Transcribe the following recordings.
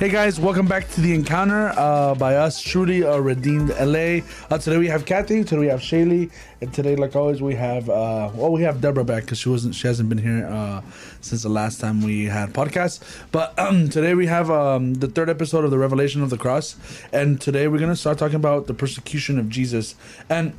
Hey guys, welcome back to the encounter uh, by us, truly redeemed LA. Uh, today we have Kathy, today we have Shaylee, and today, like always, we have uh, well, we have Deborah back because she wasn't, she hasn't been here uh, since the last time we had podcast. But um, today we have um, the third episode of the Revelation of the Cross, and today we're gonna start talking about the persecution of Jesus and.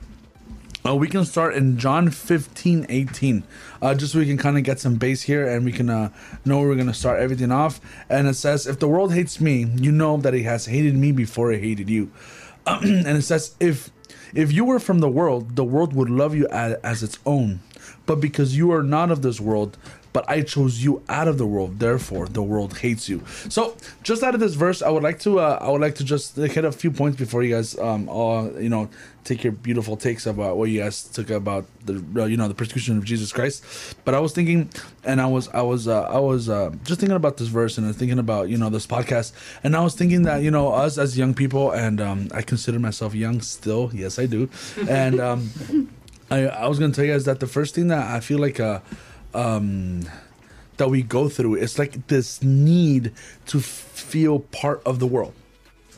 Uh, we can start in John 15, 18. Uh, just so we can kind of get some base here and we can uh, know where we're going to start everything off. And it says, If the world hates me, you know that it has hated me before it hated you. and it says, If if you were from the world, the world would love you as, as its own. But because you are not of this world, but I chose you out of the world, therefore the world hates you. So, just out of this verse, I would like to uh, I would like to just hit a few points before you guys um all you know take your beautiful takes about what you guys took about the uh, you know the persecution of Jesus Christ. But I was thinking, and I was I was uh, I was uh, just thinking about this verse and thinking about you know this podcast, and I was thinking that you know us as young people, and um, I consider myself young still. Yes, I do, and um, I I was gonna tell you guys that the first thing that I feel like uh um that we go through. It's like this need to feel part of the world.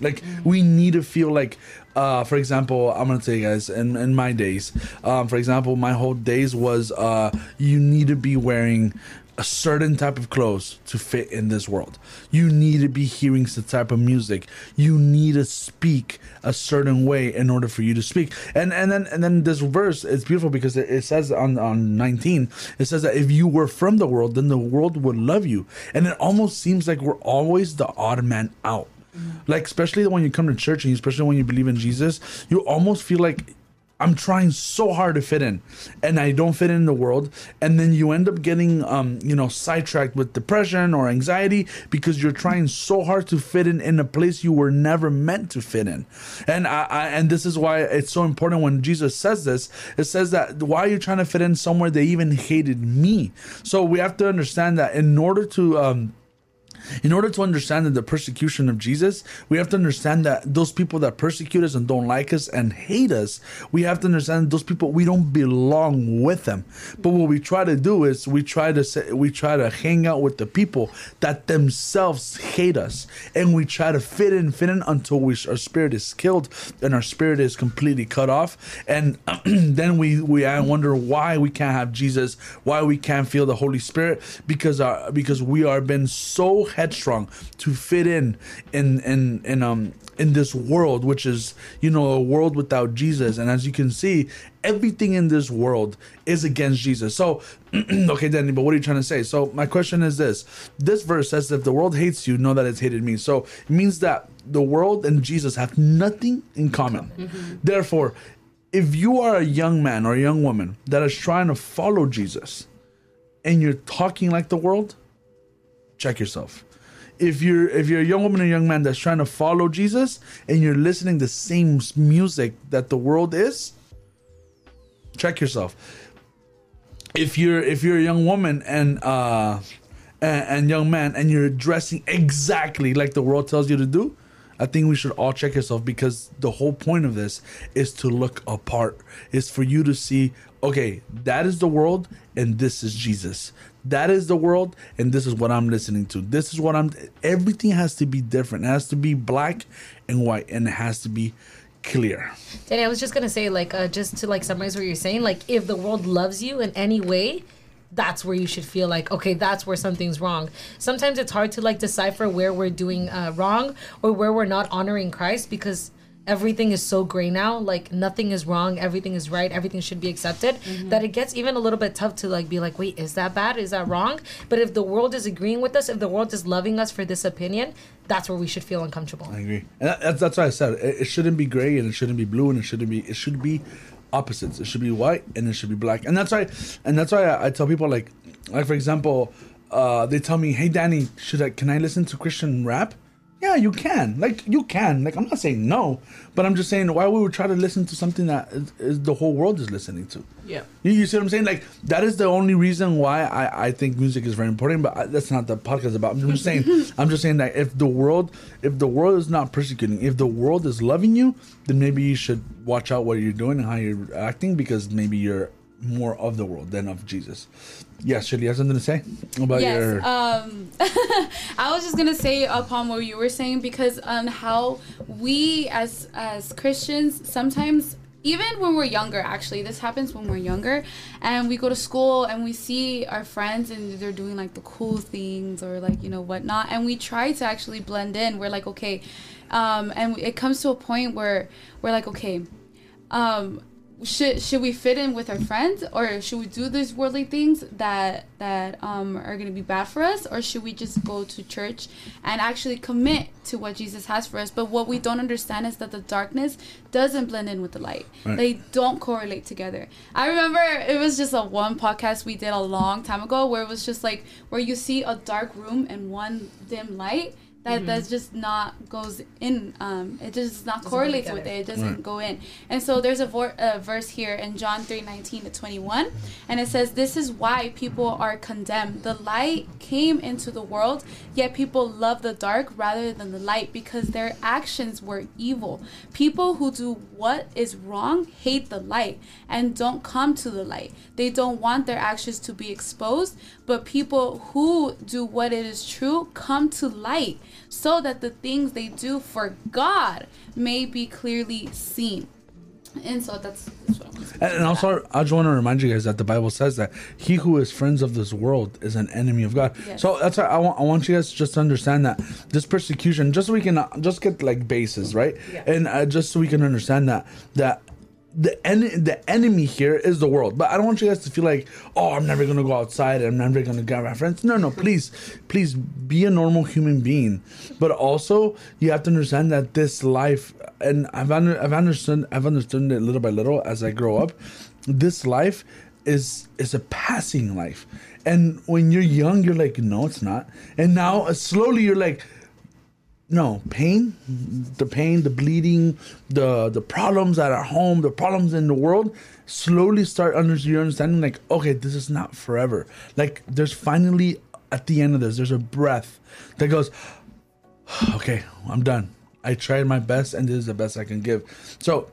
Like we need to feel like uh for example i'm gonna tell you guys in, in my days um for example my whole days was uh you need to be wearing a certain type of clothes to fit in this world. You need to be hearing the type of music. You need to speak a certain way in order for you to speak. And and then and then this verse is beautiful because it, it says on on 19 it says that if you were from the world then the world would love you. And it almost seems like we're always the odd man out. Mm. Like especially when you come to church and especially when you believe in Jesus, you almost feel like I'm trying so hard to fit in and I don't fit in the world. And then you end up getting um you know sidetracked with depression or anxiety because you're trying so hard to fit in in a place you were never meant to fit in. And I, I and this is why it's so important when Jesus says this it says that why are you trying to fit in somewhere they even hated me? So we have to understand that in order to um in order to understand the persecution of Jesus, we have to understand that those people that persecute us and don't like us and hate us, we have to understand those people we don't belong with them. But what we try to do is we try to say, we try to hang out with the people that themselves hate us, and we try to fit in, fit in until we, our spirit is killed and our spirit is completely cut off, and then we we wonder why we can't have Jesus, why we can't feel the Holy Spirit because our because we are been so headstrong to fit in in in in um in this world which is you know a world without jesus. And as you can see everything in this world is against jesus. So okay danny but what are you trying to say? So my question is this. This verse says if the world hates you know that it's hated me. So it means that the world and jesus have nothing in common. Therefore if you are a young man or a young woman that is trying to follow jesus and you're talking like the world check yourself. If you're if you're a young woman or young man that's trying to follow Jesus and you're listening the same music that the world is, check yourself. If you're if you're a young woman and uh and, and young man and you're dressing exactly like the world tells you to do, I think we should all check yourself because the whole point of this is to look apart. Is for you to see, okay, that is the world and this is Jesus. That is the world and this is what I'm listening to. This is what I'm everything has to be different. It has to be black and white and it has to be clear. Danny, I was just gonna say, like, uh, just to like summarize what you're saying, like, if the world loves you in any way, that's where you should feel like, okay, that's where something's wrong. Sometimes it's hard to like decipher where we're doing uh, wrong or where we're not honoring Christ because everything is so gray now. Like nothing is wrong, everything is right, everything should be accepted. That it gets even a little bit tough to like be like, wait, is that bad? Is that wrong? But if the world is agreeing with us, if the world is loving us for this opinion, that's where we should feel uncomfortable. I agree, and that's that's why I said it, it shouldn't be gray and it shouldn't be blue and it shouldn't be it should be opposites. It should be white and it should be black, and that's why and that's why I, I tell people like like for example, uh, they tell me, hey Danny, should I can I listen to Christian rap? Yeah, you can. Like you can. Like I'm not saying no, but I'm just saying why we would try to listen to something that is, is the whole world is listening to. Yeah. You, you see what I'm saying? Like that is the only reason why I, I think music is very important. But I, that's not the podcast about. I'm just saying. I'm just saying that if the world if the world is not persecuting, if the world is loving you, then maybe you should watch out what you're doing and how you're acting because maybe you're more of the world than of Jesus. Yes, Shirley, you have something to say about yes. your Um, I was just gonna say upon what you were saying because on how we as as Christians sometimes even when we're younger actually this happens when we're younger and we go to school and we see our friends and they're doing like the cool things or like you know whatnot and we try to actually blend in we're like okay um, and it comes to a point where we're like okay um, should should we fit in with our friends or should we do these worldly things that that um, are going to be bad for us or should we just go to church and actually commit to what jesus has for us? But what we don't understand is that the darkness doesn't blend in with the light. Right. they don't correlate together. I remember it was just a one podcast we did a long time ago where it was just like where you see a dark room and one dim light that that's just not goes in um it just not Doesn't correlates with it. it doesn't Right. go in. And so there's a, vor- a verse here in john 3 19 to 21 and it says this is why people are condemned. The light came into the world yet people love the dark rather than the light because their actions were evil. People who do what is wrong hate the light and don't come to the light. They don't want their actions to be exposed but people who do what it is true come to light so that the things they do for God may be clearly seen. And so that's, that's what I want to say. And, also, I just want to remind you guys that the Bible says that he who is friends of this world is an enemy of God. Yes. So that's why I want I want you guys just to understand that this persecution, just so we can just get like bases, right? Yeah. And uh, just so we can understand that that. The en- the enemy here is the world, but I don't want you guys to feel like, oh, I'm never gonna go outside, I'm never gonna get my friends. No, no, please, please be a normal human being, but also you have to understand that this life, and I've under, I've understood I've understood it little by little as I grow up. This life is is a passing life, and when you're young, you're like, no, it's not, and now uh, slowly you're like, no pain the pain the bleeding the the problems at our home the problems in the world slowly start under you're understanding like okay this is not forever. Like there's finally at the end of this there's a breath that goes okay i'm done. I tried my best and this is the best i can give. So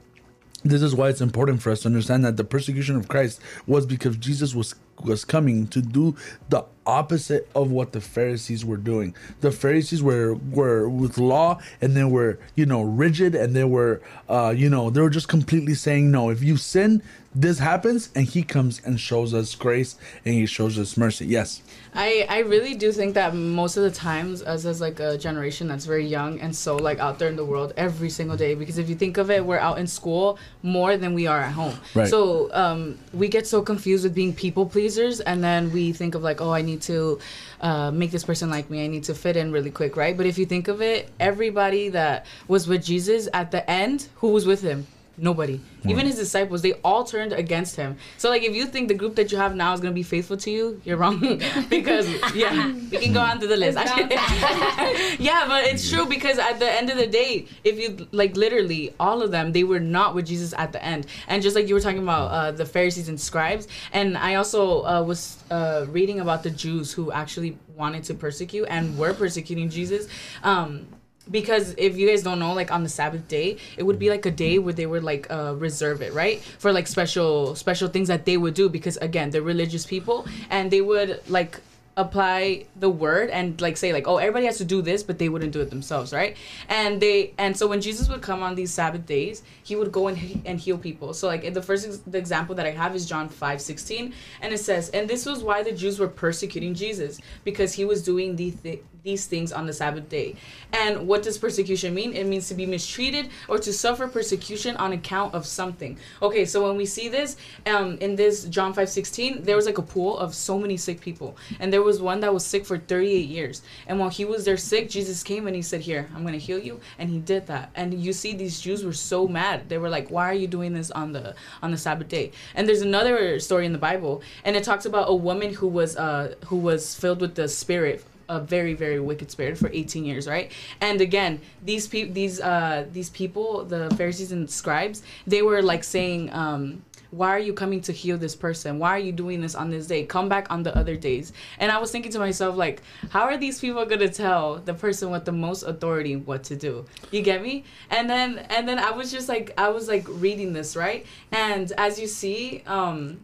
this is why it's important for us to understand that the persecution of Christ was because Jesus was was coming to do the opposite of what the Pharisees were doing. The Pharisees were were with law and they were, you know, rigid and they were uh, you know, they were just completely saying no. If you sin, this happens and he comes and shows us grace and he shows us mercy. Yes. I, I really do think that most of the times us as like a generation that's very young and so like out there in the world every single day because if you think of it we're out in school more than we are at home Right. so um, we get so confused with being people pleasers and then we think of like oh i need to uh, make this person like me. I need to fit in really quick right? But if you think of it everybody that was with jesus at the end who was with him Nobody. Even his disciples, they all turned against him. So like if you think the group that you have now is gonna be faithful to you, you're wrong. because yeah, we can go on to the list. Yeah, but it's true because at the end of the day, if you like literally all of them, they were not with Jesus at the end. And just like you were talking about uh, the Pharisees and scribes, and I also uh, was uh, reading about the Jews who actually wanted to persecute and were persecuting Jesus. Um, because if you guys don't know like on the sabbath day it would be like a day where they would like uh reserve it right? For like special special things that they would do because again they're religious people and they would like apply the word and like say like oh everybody has to do this but they wouldn't do it themselves right? And they and so when jesus would come on these sabbath days he would go and, and heal people. So like the first ex- the example that i have is john 5 16 and it says and this was why the jews were persecuting jesus because he was doing the th- these things on the sabbath day. And what does persecution mean? It means to be mistreated or to suffer persecution on account of something. Okay so when we see this um in this john 5 16 there was like a pool of so many sick people. And there was one that was sick for 38 years. And while he was there sick jesus came and he said here i'm gonna heal you. And he did that. And you see these jews were so mad. They were like why are you doing this on the on the sabbath day? And there's another story in the bible and it talks about a woman who was uh who was filled with the spirit a very very wicked spirit for 18 years right? And again these people these uh these people the pharisees and scribes they were like saying um why are you coming to heal this person? Why are you doing this on this day? Come back on the other days. And i was thinking to myself like how are these people going to tell the person with the most authority what to do? You get me? And then and then i was just like i was like reading this right? And as you see um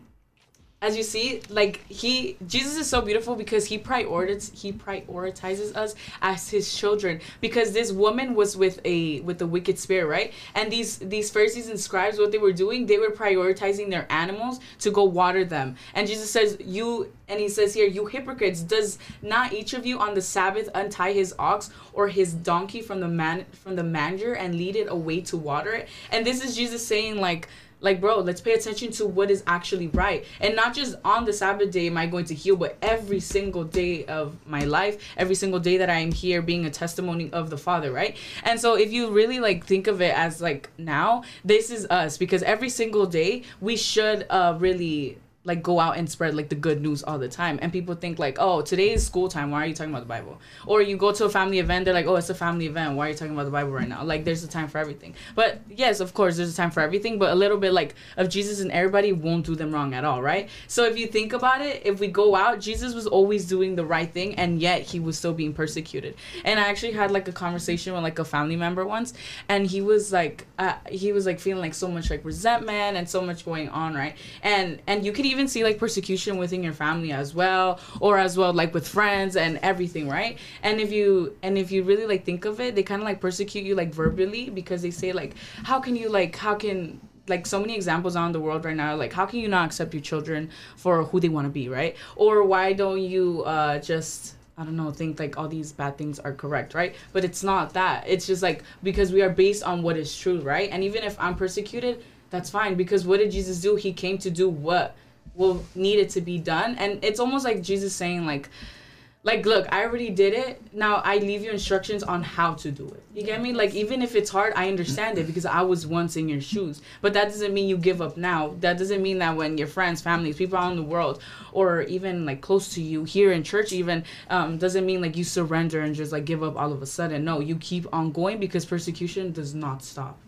as you see, like he Jesus is so beautiful because he prioritizes he prioritizes us as his children because this woman was with a with a wicked spirit, right? And these these Pharisees and scribes, what they were doing, they were prioritizing their animals to go water them. And Jesus says, "You," and he says here, "You hypocrites! Does not each of you on the Sabbath untie his ox or his donkey from the man from the manger and lead it away to water it?" And this is Jesus saying, like like bro let's pay attention to what is actually right. And not just on the sabbath day am i going to heal but every single day of my life every single day that i am here being a testimony of the father right? And so if you really like think of it as like now this is us. Because every single day we should uh really like go out and spread like the good news all the time. And people think like oh today is school time. Why are you talking about the bible? Or you go to a family event they're like oh it's a family event. Why are you talking about the bible right now? Like there's a time for everything. But yes of course there's a time for everything but a little bit like of jesus and everybody won't do them wrong at all right? So if you think about it if we go out jesus was always doing the right thing and yet he was still being persecuted. And i actually had like a conversation with like a family member once and he was like uh, he was like feeling like so much like resentment and so much going on right? And and you could even see like persecution within your family as well or as well like with friends and everything right and if you and if you really like think of it they kind of like persecute you like verbally because they say like how can you like how can like so many examples on the world right now like how can you not accept your children for who they want to be right or why don't you uh just I don't know, think like all these bad things are correct, right? But it's not that. It's just like because we are based on what is true, right? And even if I'm persecuted, that's fine because what did Jesus do? He came to do what will need it to be done. And it's almost like Jesus saying like like look i already did it. Now i leave you instructions on how to do it. You get me? Like even if it's hard i understand it because i was once in your shoes. But that doesn't mean you give up now. That doesn't mean that when your friends families people out in the world or even like close to you here in church even um, doesn't mean like you surrender and just like give up all of a sudden. No you keep on going because persecution does not stop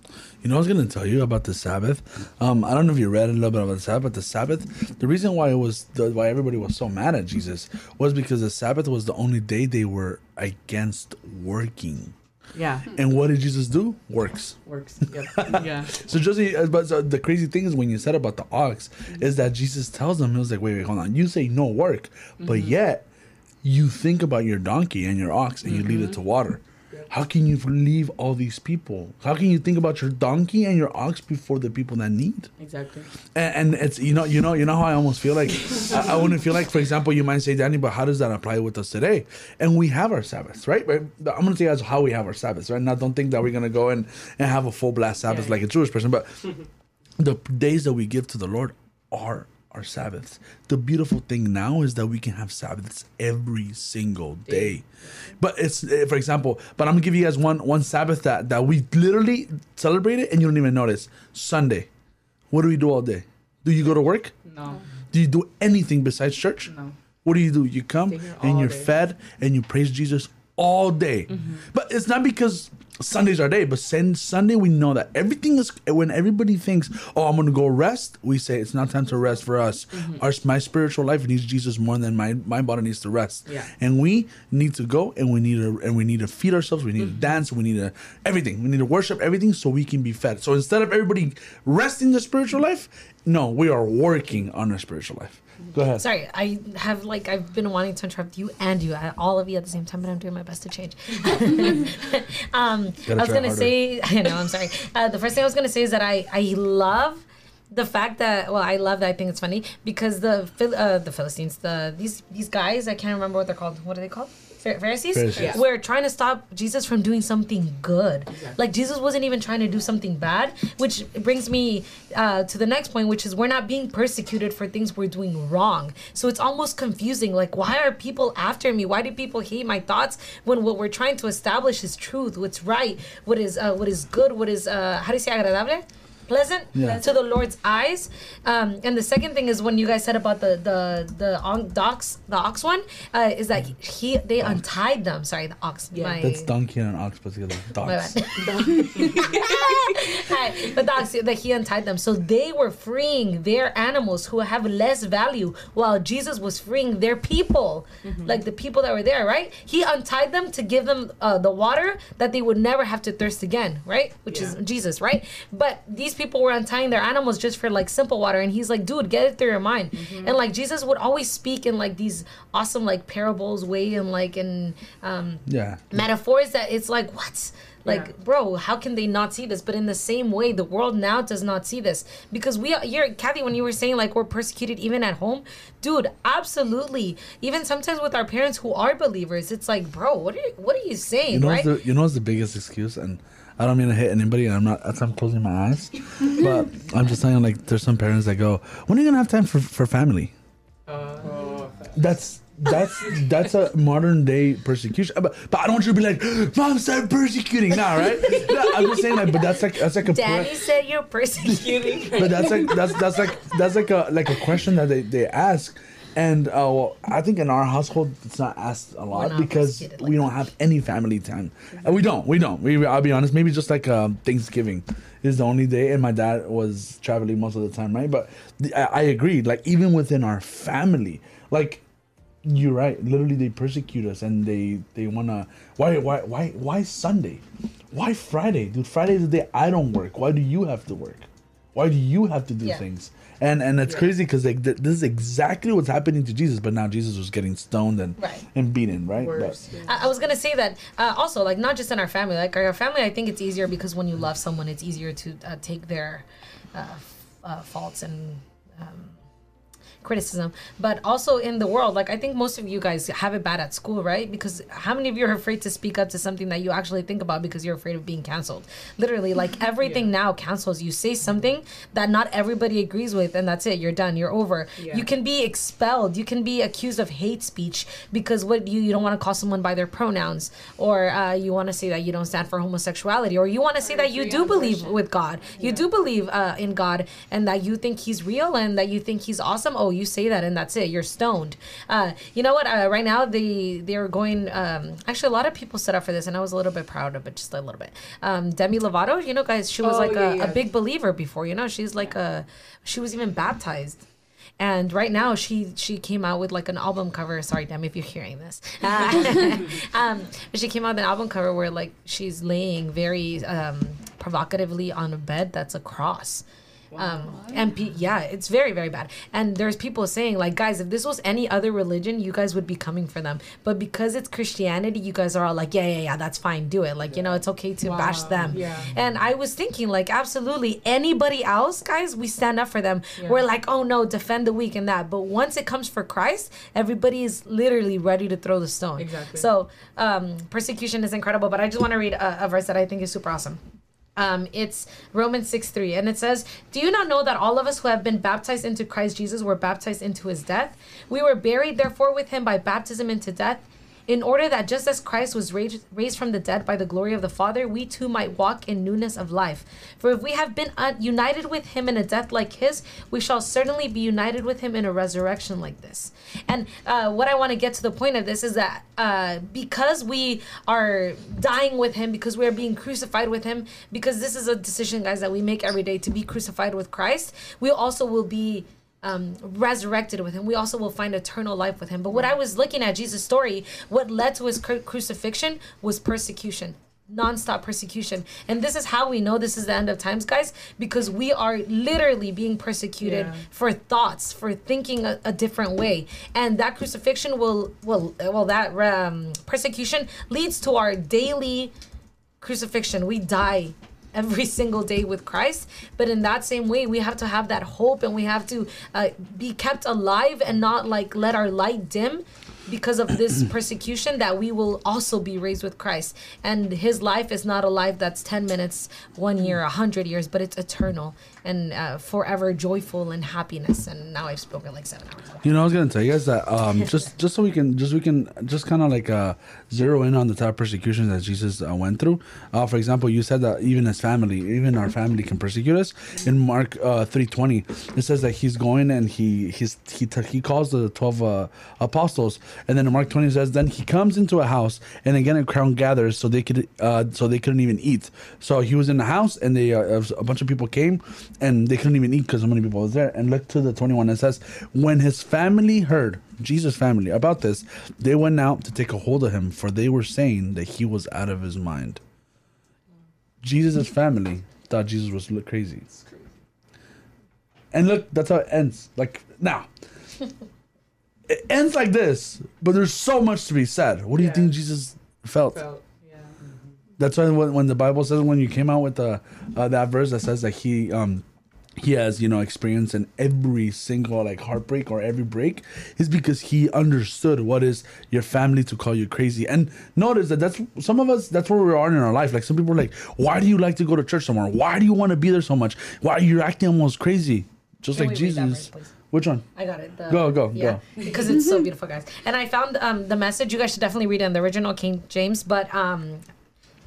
You know, I was going to tell you about the Sabbath. Um, I don't know if you read a little bit about the Sabbath. But the Sabbath, the reason why it was the, why everybody was so mad at Jesus was because the Sabbath was the only day they were against working. yeah And what did Jesus do? Works. works yep. yeah So Josie, uh, but so the crazy thing is when you said about the ox, is that Jesus tells them, he was like, wait, wait, hold on. You say no work, but yet you think about your donkey and your ox and you lead it to water. How can you leave all these people? How can you think about your donkey and your ox before the people that need? exactly And, and it's you know you know you know how I almost feel like I, I want to feel like for example you might say Danny, but how does that apply with us today? And we have our Sabbaths, right? right? I'm gonna say that's how we have our Sabbaths, right? Now don't think that we're gonna go and, and have a full blast Sabbath Yeah. like a Jewish person, but the days that we give to the Lord are our Sabbaths. The beautiful thing now is that we can have Sabbaths every single day. But it's eh, for example, but I'm gonna give you guys one one Sabbath that that we literally celebrate it and you don't even notice. Sunday. What do we do all day? Do you go to work? no Do you do anything besides church? no What do you do? You come and you're day. fed and you praise Jesus all day. Mm-hmm. But it's not because Sunday's our day, but sen- Sunday we know that everything is when everybody thinks, "Oh, I'm to go rest." We say it's not time to rest for us. Mm-hmm. Our my spiritual life needs Jesus more than my my body needs to rest. Yeah. And we need to go and we need to and we need to feed ourselves. We need Mm-hmm. to dance. We need to everything. We need to worship everything so we can be fed. So instead of everybody resting the spiritual life, no, we are working on our spiritual life. Go ahead. Sorry, I have like I've been wanting to interrupt you and you, uh, all of you at the same time, but I'm doing my best to change. um, I was gonna harder. say, I know, I'm sorry. Uh, the first thing I was gonna say is that I I love the fact that well, I love that I think it's funny because the Phil- uh, the Philistines, the these these guys, I can't remember what they're called. What are they called? Pharisees, Pharisees. Yeah. were trying to stop Jesus from doing something good. Like Jesus wasn't even trying to do something bad, which brings me uh, to the next point, which is we're not being persecuted for things we're doing wrong. So it's almost confusing. Like, why are people after me? Why do people hate my thoughts when what we're trying to establish is truth, what's right, what is uh, what is good, what is uh, how do you say agradable? Pleasant Yeah. to the Lord's eyes. Um, and the second thing is when you guys said about the the the on- ox the ox one uh, is that he they untied them. Sorry, the ox. Yeah. my, That's donkey and ox put together. my Dogs. bad. Hi, but dogs that he untied them, so they were freeing their animals who have less value, while Jesus was freeing their people, like the people that were there. Right? He untied them to give them uh, the water that they would never have to thirst again. Right? Which is Jesus. Right? But these people were untying their animals just for like simple water, and he's like, dude, get it through your mind. And like Jesus would always speak in like these awesome like parables way and like in um Yeah. metaphors that it's like what? Like Yeah. bro how can they not see this? But in the same way the world now does not see this. Because we are you're kathy when you were saying like we're persecuted even at home dude absolutely. Even sometimes with our parents who are believers it's like bro what are you what are you saying? You know, right? the, you know what's the biggest excuse, and I don't mean to hit anybody, and I'm not. That's I'm closing my eyes, but I'm just saying like there's some parents that go, when are you gonna have time for for family? Uh, that's that's that's a modern day persecution. But, but I don't want you to be like, mom started persecuting now, right? No, I'm just saying like, but that's like that's like a daddy said you're persecuting but that's like that's that's like that's like a like a question that they, they ask and uh, well, I think in our household it's not asked a lot because persecuted we don't have any family time, and we don't we don't we I'll be honest maybe just like um, Thanksgiving is the only day, and my dad was traveling most of the time, right? But the, I, I agreed like even within our family, like you're right. Literally, they persecute us, and they they wanna why why why why Sunday, why Friday, dude? Friday is the day I don't work. Why do you have to work? Why do you have to do Yeah. things? And and it's crazy because like th- this is exactly what's happening to Jesus, but now Jesus was getting stoned and Right. and beaten, right? Worse. But- yeah. I, I was gonna say that uh, also, like not just in our family, like our family. I think it's easier because when you love someone, it's easier to uh, take their uh, f- uh, faults and um, criticism. But also in the world, like I think most of you guys have it bad at school, right? Because how many of you are afraid to speak up to something that you actually think about because you're afraid of being canceled? Literally, like everything now cancels. You say something that not everybody agrees with, and that's it. You're done. You're over. Yeah. You can be expelled. You can be accused of hate speech because what you you don't want to call someone by their pronouns, or uh, you want to say that you don't stand for homosexuality, or you want to say that you do believe with God. You do believe uh, in God, and that you think He's real, and that you think He's awesome. Oh, you say that, and that's it. You're stoned. Uh, you know what? Uh, right now, they they are going. Um, actually, a lot of people set up for this, and I was a little bit proud of it, just a little bit. Um, Demi Lovato, you know, guys, she was Oh, like yeah, a, yeah. a big believer before. You know, she's like a. She was even baptized and right now she she came out with like an album cover sorry Demi, if you're hearing this um but she came out with an album cover where like she's laying very um provocatively on a bed that's a cross um and pe- yeah it's very very bad and there's people saying like guys if this was any other religion you guys would be coming for them but because it's christianity you guys are all like yeah yeah yeah that's fine do it like you know it's okay to bash them yeah. and I was thinking, like, absolutely anybody else, guys, we stand up for them. Yeah. We're like, oh no, defend the weak and that. But once it comes for Christ, everybody is literally ready to throw the stone. Exactly. So um, persecution is incredible. But I just want to read a, a verse that I think is super awesome. Um, it's Romans 6 3, and it says, Do you not know that all of us who have been baptized into Christ Jesus were baptized into his death? We were buried, therefore, with him by baptism into death in order that just as Christ was raised, raised from the dead by the glory of the Father, we too might walk in newness of life. For if we have been un- united with him in a death like his, we shall certainly be united with him in a resurrection like this. And uh, what I want to get to the point of this is that uh, because we are dying with him, because we are being crucified with him, because this is a decision, guys, that we make every day to be crucified with Christ, we also will be um, resurrected with him. We also will find eternal life with him. But what I was looking at Jesus' story, what led to his cru- crucifixion was persecution. Non-stop persecution, and this is how we know this is the end of times, guys, because we are literally being persecuted Yeah. for thoughts, for thinking a, a different way, and that crucifixion will, will, well, that um, persecution leads to our daily crucifixion. We die every single day with Christ. But in that same way, we have to have that hope and we have to uh, be kept alive and not like let our light dim because of this persecution that we will also be raised with Christ. And his life is not a life that's 10 minutes, one year, a hundred years, but it's eternal and uh, forever joyful and happiness. And now I've spoken like seven hours. You know, I was gonna tell you guys that um, just just so we can just we can just kind of like uh, zero in on the type of persecution that Jesus uh, went through. Uh, for example, you said that even his family, even our family, can persecute us. In Mark uh, three twenty, it says that he's going and he he's he t- he calls the twelve uh, apostles, and then in Mark twenty says then he comes into a house and again a crowd gathers so they could uh, so they couldn't even eat. So he was in the house and they uh, a bunch of people came and they couldn't even eat because so many people was there. And look to the twenty one. It says when his family heard Jesus' family about this, they went out to take a hold of him, for they were saying that he was out of his mind. Jesus' family thought Jesus was look crazy. And look, that's how it ends. Like now, it ends like this, but there's so much to be said. What do you think Jesus felt? Felt, yeah. That's why when, when the Bible says when you came out with the uh, that verse that says that he um he has you know experience in every single like heartbreak or every break is because he understood what is your family to call you crazy and notice that that's some of us that's where we are in our life like some people are like why do you like to go to church somewhere why do you want to be there so much why are you acting almost crazy just Can like we read that jesus verse, which one I got it. The, Go, go, yeah, go. Because it's so beautiful, guys. And I found um, the message. You guys should definitely read it in the original King James, but um,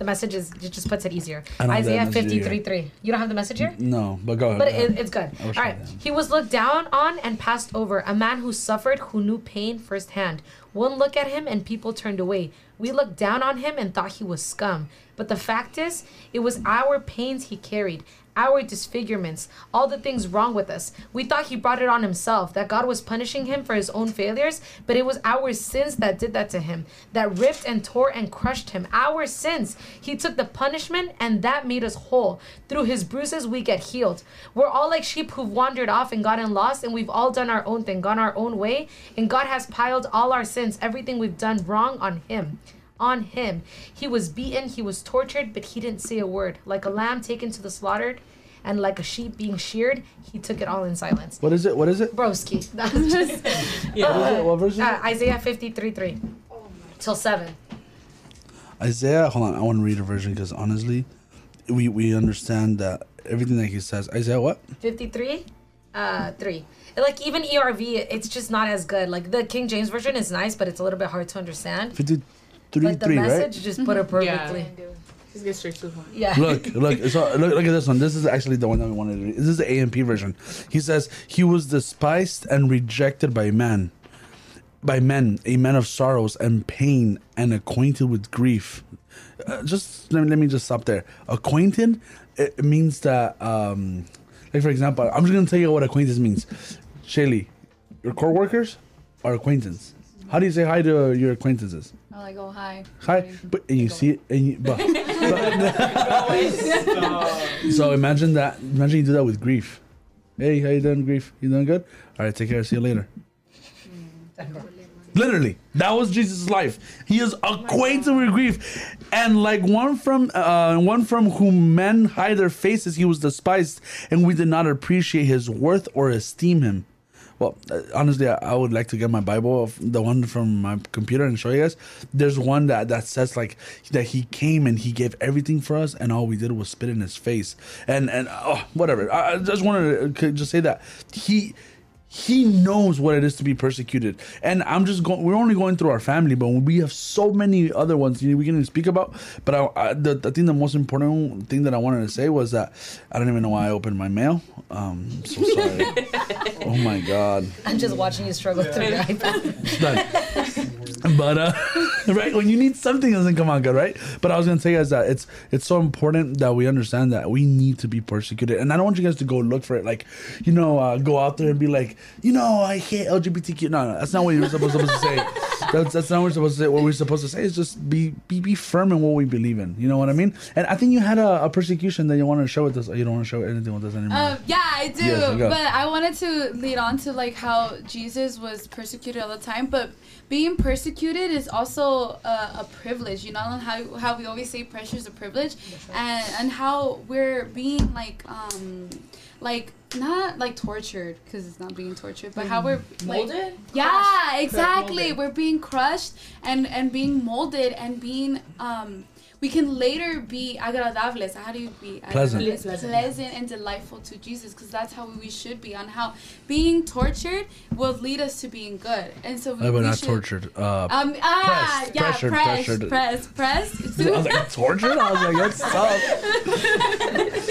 the message is it just puts it easier. I don't have that Isaiah message fifty three three. You don't have the message here. no but go ahead But it, it's good. All right. He was looked down on and passed over, a man who suffered, who knew pain firsthand. One look at him and people turned away. We looked down on him and thought he was scum. But the fact is, it was our pains he carried, our disfigurements, all the things wrong with us. We thought he brought it on himself, that God was punishing him for his own failures, but it was our sins that did that to him, that ripped and tore and crushed him. Our sins. He took the punishment and that made us whole. Through his bruises, we get healed. We're all like sheep who've wandered off and gotten lost, and we've all done our own thing, gone our own way, and God has piled all our sins, everything we've done wrong on him on him. He was beaten, he was tortured, but he didn't say a word. Like a lamb taken to the slaughtered, and like a sheep being sheared, he took it all in silence. what is it what is it Broski. That was just Yeah. What is it? What verse is uh, Isaiah 53 3 till 7. Isaiah, hold on, I want to read a version because honestly, we we understand that everything that he says. Isaiah, what? 53 uh 3 like even erv it's just not as good like the king james version is nice but it's a little bit hard to understand Fifty three, but the three, message right? just put it perfectly Yeah. Just get straight to the point. yeah, Look, look, so look, look at this one. This is actually the one that we wanted to read. This is the AMP version. He says he was despised and rejected by man, by men, a man of sorrows and pain, and acquainted with grief. Uh, just let me, let me just stop there. Acquainted, it, it means that, um, like for example, I'm just gonna tell you what acquaintance means. Shaylee, your co-workers are acquaintance. How do you say hi to your acquaintances? I like, oh hi. Hi, but and you see it, and you, but, but- so imagine that. Imagine you do that with grief. Hey, how you doing, grief? You doing good? All right, take care. See you later. Literally, that was Jesus' life. He is acquainted with grief, and like one from uh, one from whom men hide their faces, he was despised, and we did not appreciate his worth or esteem him. Well, uh, honestly, I, would like to get my Bible, the one from my computer, and show you guys. There's one that that says like that he came and he gave everything for us, and all we did was spit in his face, and and oh, whatever. I, just wanted to just say that he he knows what it is to be persecuted. And i'm just going we're only going through our family but we have so many other ones you know, we can even speak about. But I, I, the, I think the most important thing that i wanted to say was that i don't even know why i opened my mail. Um I'm so sorry. Oh my god. I'm just watching you struggle through your ipad. But uh right when you need something it doesn't come out good right? But i was gonna say is that it's it's so important that we understand that we need to be persecuted. And i don't want you guys to go look for it like you know uh, go out there and be like you know i hate lgbtq no no that's not what you're supposed, supposed to say. That's, that's not what we're supposed to say. What we're supposed to say is just be be, be firm in what we believe in. You know what i mean? And i think you had a, a persecution that you want to show with us. You don't want to show anything with us anymore. Um, yeah, I do. Yes, but I wanted to lead on to like how Jesus was persecuted all the time, but being persecuted is also a, a privilege. You know how how we always say pressure is a privilege, and and how we're being like um like not like tortured because it's not being tortured, but how we're like, Molded? yeah, exactly. molded. We're being crushed and and being molded and being um. We can later be agradables. How do you be Pleasant. Pleasant. pleasant and delightful to Jesus? Because that's how we should be. On how being tortured will lead us to being good, and so we, No, but we not should, tortured. Uh, Um. Ah. Pressed, yeah. pressured, pressed. pressured. Pressed. Pressed. I was like, tortured? I was like, that's tough.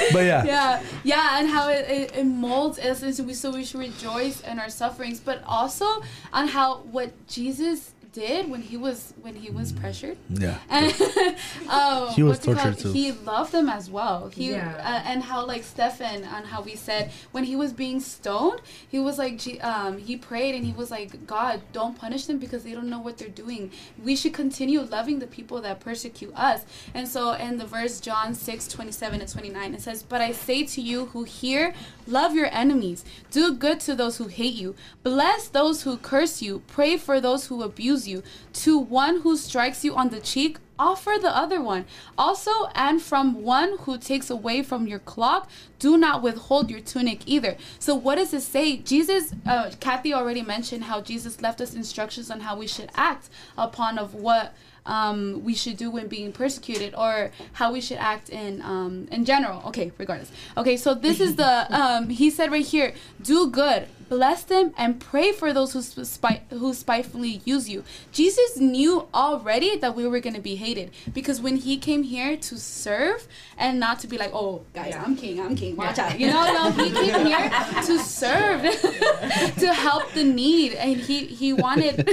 but yeah. yeah yeah and how it, it, it molds us and so we so we should rejoice in our sufferings but also on how what jesus did when he was when he was pressured Yeah. and um, He was what's it called? tortured too. He loved them as well. He Yeah. uh, and how like Stefan on how we said when he was being stoned, he was like um he prayed and he was like God don't punish them because they don't know what they're doing. We should continue loving the people that persecute us. And so in the verse John 6, 27 and 29 it says, But I say to you who hear, love your enemies, do good to those who hate you, bless those who curse you, pray for those who abuse you. To one who strikes you on the cheek, offer the other one. Also, and from one who takes away from your cloak, do not withhold your tunic either. So, what does it say? Jesus, uh, Kathy already mentioned how Jesus left us instructions on how we should act upon of what um, we should do when being persecuted or how we should act in um, in general. Okay, regardless. Okay, so this is the um, he said right here, do good, bless them, and pray for those who spite who spitefully use you. Jesus knew already that we were gonna be hated because when he came here to serve and not to be like, oh guys, I'm king, I'm king, watch out. You know, no, he came here to serve, to help the need, and he he wanted.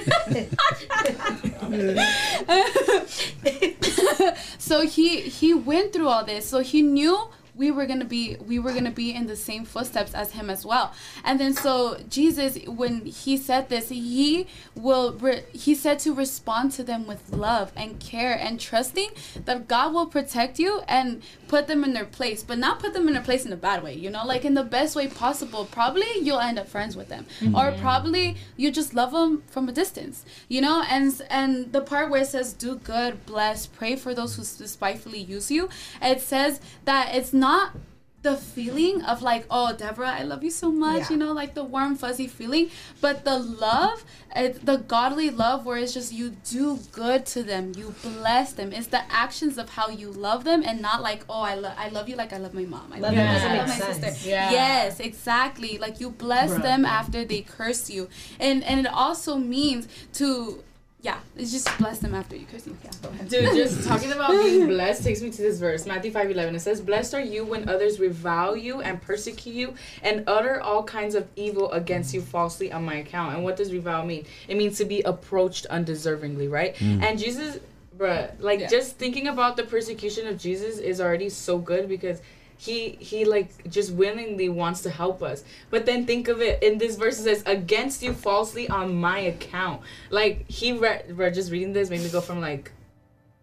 so he he went through all this so he knew we were gonna be we were gonna be in the same footsteps as him as well. And then so jesus when he said this he will re- he said to respond to them with love and care and trusting that god will protect you and put them in their place but not put them in their place in a bad way you know like in the best way possible. Probably you'll end up friends with them. Mm-hmm. Or probably you just love them from a distance you know? And and the part where it says do good bless pray for those who spitefully use you it says that it's not the feeling of like oh deborah i love you so much Yeah. you know like the warm fuzzy feeling but the love eh, the godly love where it's just you do good to them you bless them it's the actions of how you love them and not like oh i, lo- I love you like i love my mom i love like I love my sense. sister Yeah. yes exactly like you bless Bruh. them after they curse you and and it also means to yeah it's just bless them after you curse you yeah go ahead Dude, just talking about being blessed takes me to this verse, Matthew five eleven. It says, "Blessed are you when others revile you and persecute you and utter all kinds of evil against you falsely on my account." And what does revile mean? It means to be approached undeservingly, right? Mm. And Jesus, bruh, like Yeah. just thinking about the persecution of Jesus is already so good because he he like just willingly wants to help us. But then think of it in this verse it says against you falsely on my account. Like he read re- just reading this made me go from like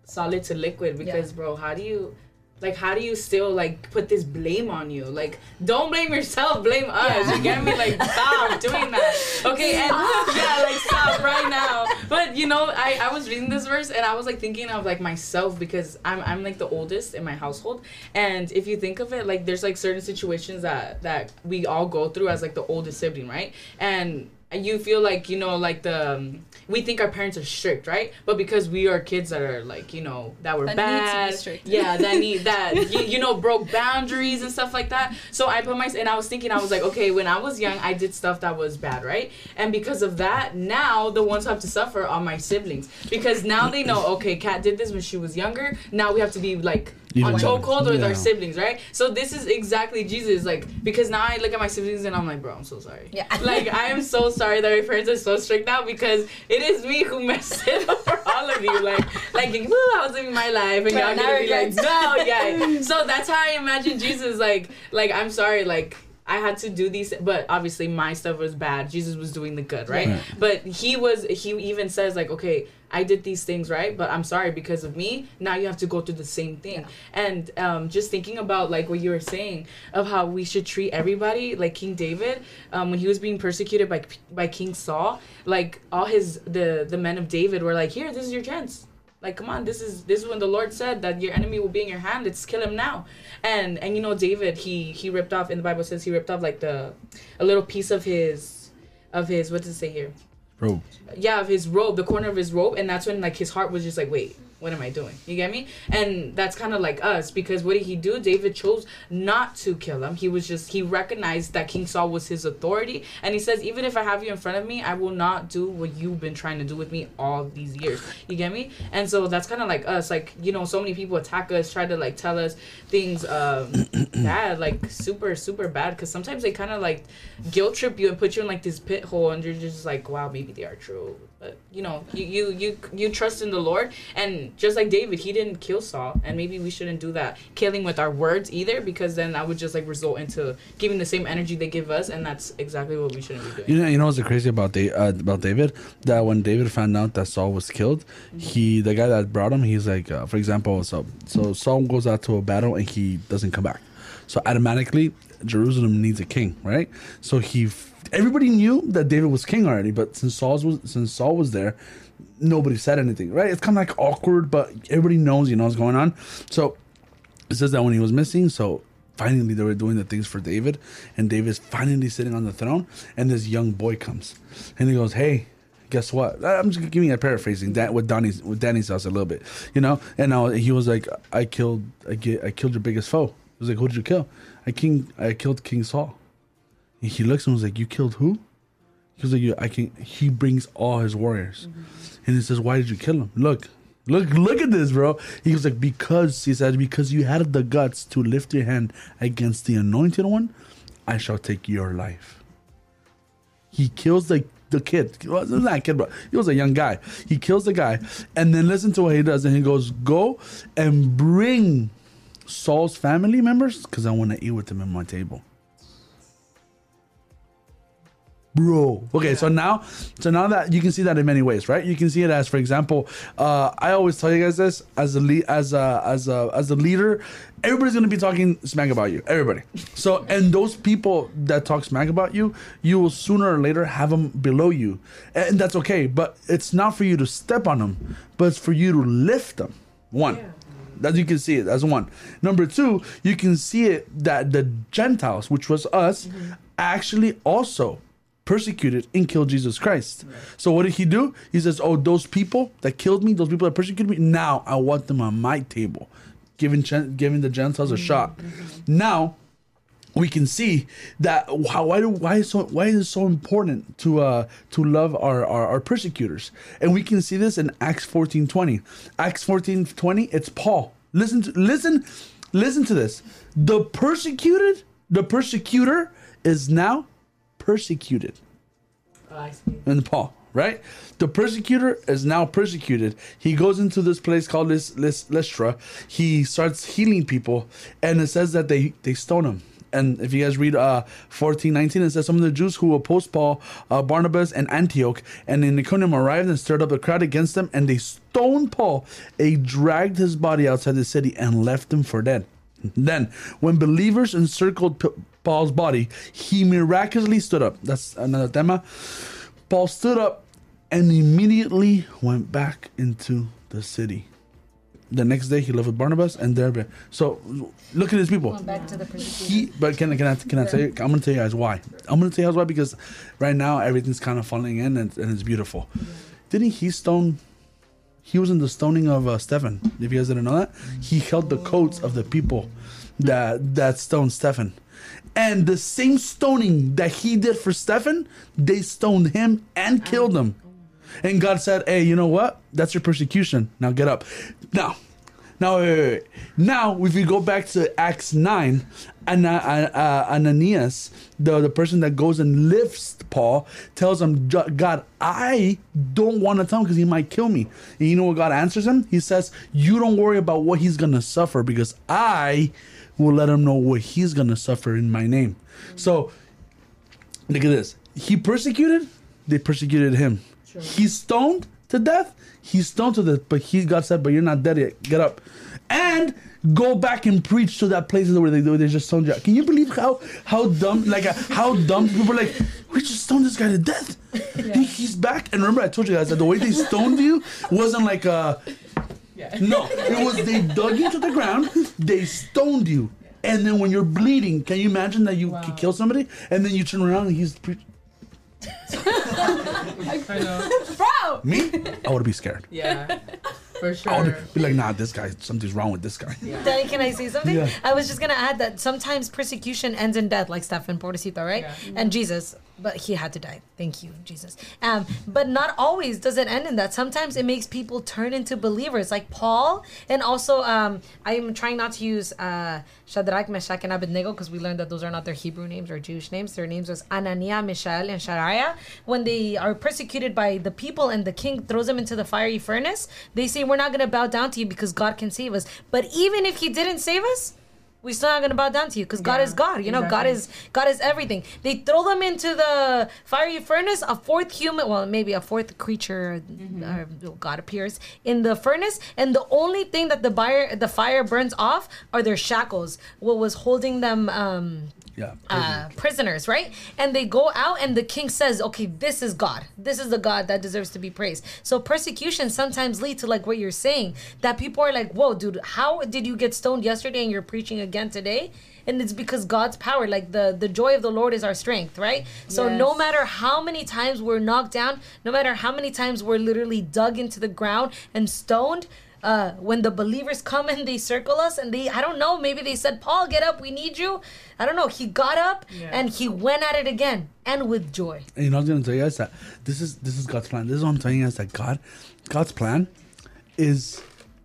solid to liquid because bro how do you like how do you still like put this blame on you? Like don't blame yourself blame us. You get me? Like stop doing that. Okay and yeah like stop right now. But you know I, I was reading this verse and i was like thinking of like myself because i'm i'm like the oldest in my household. And if you think of it like there's like certain situations that that we all go through as like the oldest sibling right? And you feel like you know like the um, we think our parents are strict right? But because we are kids that are like you know that were That need to be bad. yeah that need that you, you know broke boundaries and stuff like that. So i put my and i was thinking i was like okay when i was young i did stuff that was bad right? And because of that now the ones who have to suffer are my siblings. Because now they know okay kat did this when she was younger. Now we have to be like Even on better. chokehold with Yeah. our siblings right so this is exactly jesus like because now i look at my siblings and i'm like bro i'm so sorry Yeah. like i am so sorry that my parents are so strict now because it is me who messed it up for all of you like like woo, i was living my life and Right, y'all gonna be like no yeah so that's how i imagine jesus like like i'm sorry like I had to do these, but obviously my stuff was bad. Jesus was doing the good, right? Right. But he was, he even says, like, okay, I did these things, right? But I'm sorry because of me. Now you have to go through the same thing. And um, just thinking about, like, what you were saying of how we should treat everybody, like King David, um, when he was being persecuted by, by King Saul, like, all his, the, the men of David were like, here, this is your chance Like, come on, this is this is when the Lord said that your enemy will be in your hand. Let's kill him now. And and you know, David, he he ripped off in the Bible says he ripped off like the a little piece of his of his what does it say here? Bro, yeah of his robe the corner of his robe and that's when like his heart was just like wait what am i doing? You get me? And that's kind of like us because what did he do? David chose not to kill him. He was just he recognized that king saul was his authority. And he says even if i have you in front of me i will not do what you've been trying to do with me all these years. You get me? And so that's kind of like us. Like you know so many people attack us try to like tell us things um bad like super super bad. Because sometimes they kind of like guilt trip you and put you in like this pit hole and you're just like wow maybe they are true you know you you you, you trust in the lord. And just like david he didn't kill saul. And maybe we shouldn't do that killing with our words either because then that would just like result into giving the same energy they give us. And that's exactly what we shouldn't be doing. You know, you know what's crazy about da- uh, about David? That when David found out that Saul was killed, he the guy that brought him, he's like, uh, for example, so so Saul goes out to a battle and he doesn't come back, so automatically Jerusalem needs a king, right? So he, everybody knew that David was king already, but since Saul was since Saul was there, nobody said anything, right? It's kind of like awkward, but everybody knows, you know what's going on. So it says that when he was missing, so finally they were doing the things for David, and David's finally sitting on the throne, and this young boy comes, and he goes, "Hey." Guess what? Uh, I'm just giving a paraphrasing that with Danny's with Danny's house a little bit, you know. And now he was like, "I killed, I get, I killed your biggest foe." He was like, "Who did you kill?" I king, I killed King Saul. And he looks and was like, "You killed who?" He was like, "You, I can." He brings all his warriors, mm-hmm. and he says, "Why did you kill him?" Look, look, look at this, bro. He was like, "Because," he said, "because you had the guts to lift your hand against the anointed one, I shall take your life." He kills the the kid. He was not a kid, but he was a young guy. He kills the guy, and then listen to what he does. And he goes, "Go and bring Saul's family members, because I want to eat with them at my table." Bro. Okay so now so now that you can see that in many ways right? You can see it as for example uh i always tell you guys this as a lead as a as a as a leader everybody's gonna be talking smack about you everybody. So and those people that talk smack about you you will sooner or later have them below you. And that's okay but it's not for you to step on them but it's for you to lift them one. That you can see it as one. Number two, you can see it that the Gentiles, which was us, actually also persecuted and killed Jesus Christ. So what did he do? He says, "Oh, those people that killed me, those people that persecuted me, now I want them on my table." Giving giving the Gentiles a shot. Now we can see that how why do why is so why is it so important to uh to love our, our our persecutors and we can see this in acts 14 20 acts 14 20 it's paul listen to listen listen to this the persecuted the persecutor is now persecuted oh, I see. and Paul, right? The persecutor is now persecuted. He goes into this place called Lys, Lys, Lystra. He starts healing people, and it says that they they stone him. And if you guys read uh 14, 19, it says some of the Jews who opposed Paul, uh, Barnabas, and Antioch, and in Iconium arrived and stirred up a crowd against them, and they stoned Paul. They dragged his body outside the city and left him for dead. Then, when believers encircled Paul's body, he miraculously stood up. That's another tema. Paul stood up and immediately went back into the city. The next day, he left with Barnabas and Derbe. So, look at these people. Going back to the. He, but can, I- can I can I tell you? I'm gonna tell you guys why. I'm gonna tell you guys why because right now everything's kind of falling in and, and it's beautiful. Didn't he stone? He was in the stoning of uh, Stephen. If you guys didn't know that, he held the coats of the people that that stoned Stephen, and the same stoning that he did for Stephen, they stoned him and killed him. And God said, "Hey, you know what? That's your persecution. Now get up." Now, now, wait, wait, wait. now, if we go back to Acts nine, uh, Ananias, the the person that goes and lifts Paul, tells him, "God, I don't want to tell him because he might kill me." And you know what God answers him? He says, "You don't worry about what he's gonna suffer because I will let him know what he's gonna suffer in my name." So Look at this. He persecuted, they persecuted him. He stoned to death, He's stoned to death, but he got said, But you're not dead yet. Get up. And go back and preach to that place where they where they just stoned you. Can you believe how how dumb like uh, how dumb people are like, we just stoned this guy to death. He, he's back. And remember I told you guys that the way they stoned you wasn't like uh No, it was they dug you to the ground, they stoned you, and then when you're bleeding, can you imagine that you could kill somebody, and then you turn around and he's pre- I know. Bro! me? I would be scared. Yeah, for I sure. would be like, nah, this guy, something's wrong with this guy. Daddy, can I say something? Yeah. I was just gonna add that sometimes persecution ends in death, like Stephen Portecito, right? Yeah. And Jesus, but he had to die. Thank you, Jesus. Um, but not always does it end in that. Sometimes it makes people turn into believers, like Paul, and also um, I am trying not to use uh, Shadrach, Meshach, and Abednego because we learned that those are not their Hebrew names or Jewish names. Their names was Ananiah, Mishael, and Shariah. When they are persecuted by the people and the king throws them into the fiery furnace, they say, "We're not going to bow down to you because God can save us." But even if He didn't save us, we still not gonna bow down to you because God is God. You know, God is God is everything. They throw them into the fiery furnace. A fourth human, well, maybe a fourth creature, uh, God appears in the furnace, and the only thing that the fire the fire burns off are their shackles. What was holding them? Um, Yeah. uh, prisoners, right? And they go out, and the king says, "Okay, this is God. This is the God that deserves to be praised." So persecution sometimes lead to like what you're saying that people are like, "Whoa, dude, how did you get stoned yesterday and you're preaching again today?" And it's because God's power, like the the joy of the Lord is our strength, right? So no matter how many times we're knocked down, no matter how many times we're literally dug into the ground and stoned, uh, when the believers come and they circle us and they, I don't know, maybe they said, Paul, get up, we need you. I don't know. He got up Yeah. and he went at it again and with joy. And you know, I was gonna tell you guys that this is this is God's plan. This is what I'm telling you guys that God, God's plan, is,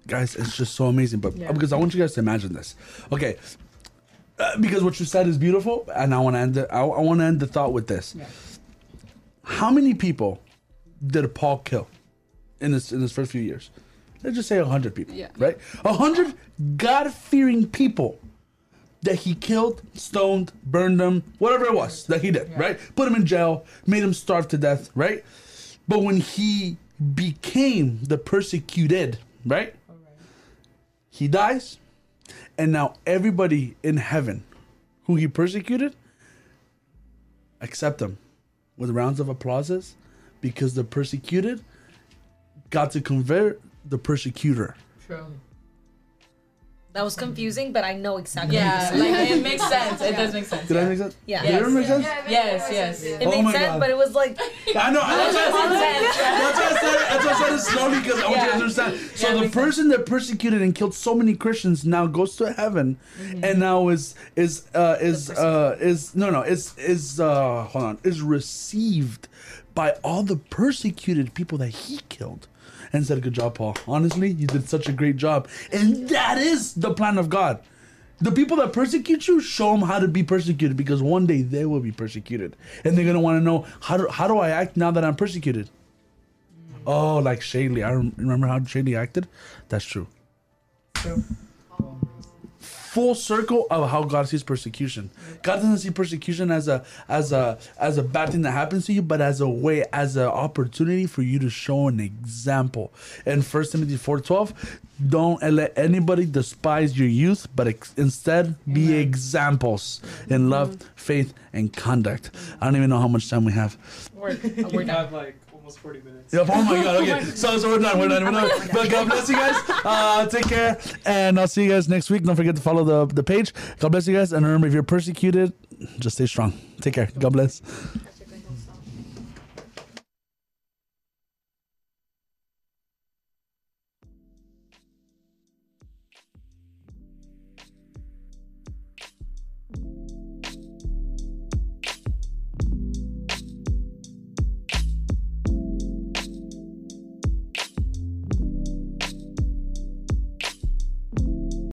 guys, it's just so amazing. But Yeah. because I want you guys to imagine this, okay? Uh, because what you said is beautiful, and I want to end it. I, I want to end the thought with this. Yeah. How many people did Paul kill in this in his first few years? Let's just say a hundred people. Yeah. Right? A hundred God fearing people that he killed, stoned, burned them, whatever it was that he did, right? Put him in jail, made him starve to death, right? But when he became the persecuted, right? He dies, and now everybody in heaven who he persecuted accept him with rounds of applauses because the persecuted got to convert the persecutor. True. That was confusing, but I know exactly Yeah, what you're like it makes sense. It does make sense. Did yeah. that make sense? Yeah. Did it make sense? Yes, yes. It Oh made my sense, God. but it was like, I know. That's why I said Sense, yeah. That's why I said it. That's why I said it slowly because I want you to understand. So Yeah, the makes sense. person that persecuted and killed so many Christians now goes to heaven, Mm-hmm. and now is is uh, is uh, is no no is is uh, hold on is received by all the persecuted people that he killed. And said, "Good job, Paul. Honestly, you did such a great job." And that is the plan of God. The people that persecute you, show them how to be persecuted because one day they will be persecuted, and they're gonna want to know how do how do I act now that I'm persecuted. Oh, like Shaylee. I rem- remember how Shaylee acted. That's true. True. Full circle of how God sees persecution. God doesn't see persecution as a as a as a bad thing that happens to you, but as a way, as an opportunity for you to show an example. In First Timothy four twelve, don't let anybody despise your youth, but ex- instead be examples in love, mm-hmm. faith, and conduct. I don't even know how much time we have. we're, We we're done. have like almost 40 minutes. Yep. Oh my god. Okay. So, so we're done. We're done. We're done. But God bless you guys. Uh, take care, and I'll see you guys next week. Don't forget to follow the the page. God bless you guys, and remember, if you're persecuted, just stay strong. Take care. God bless.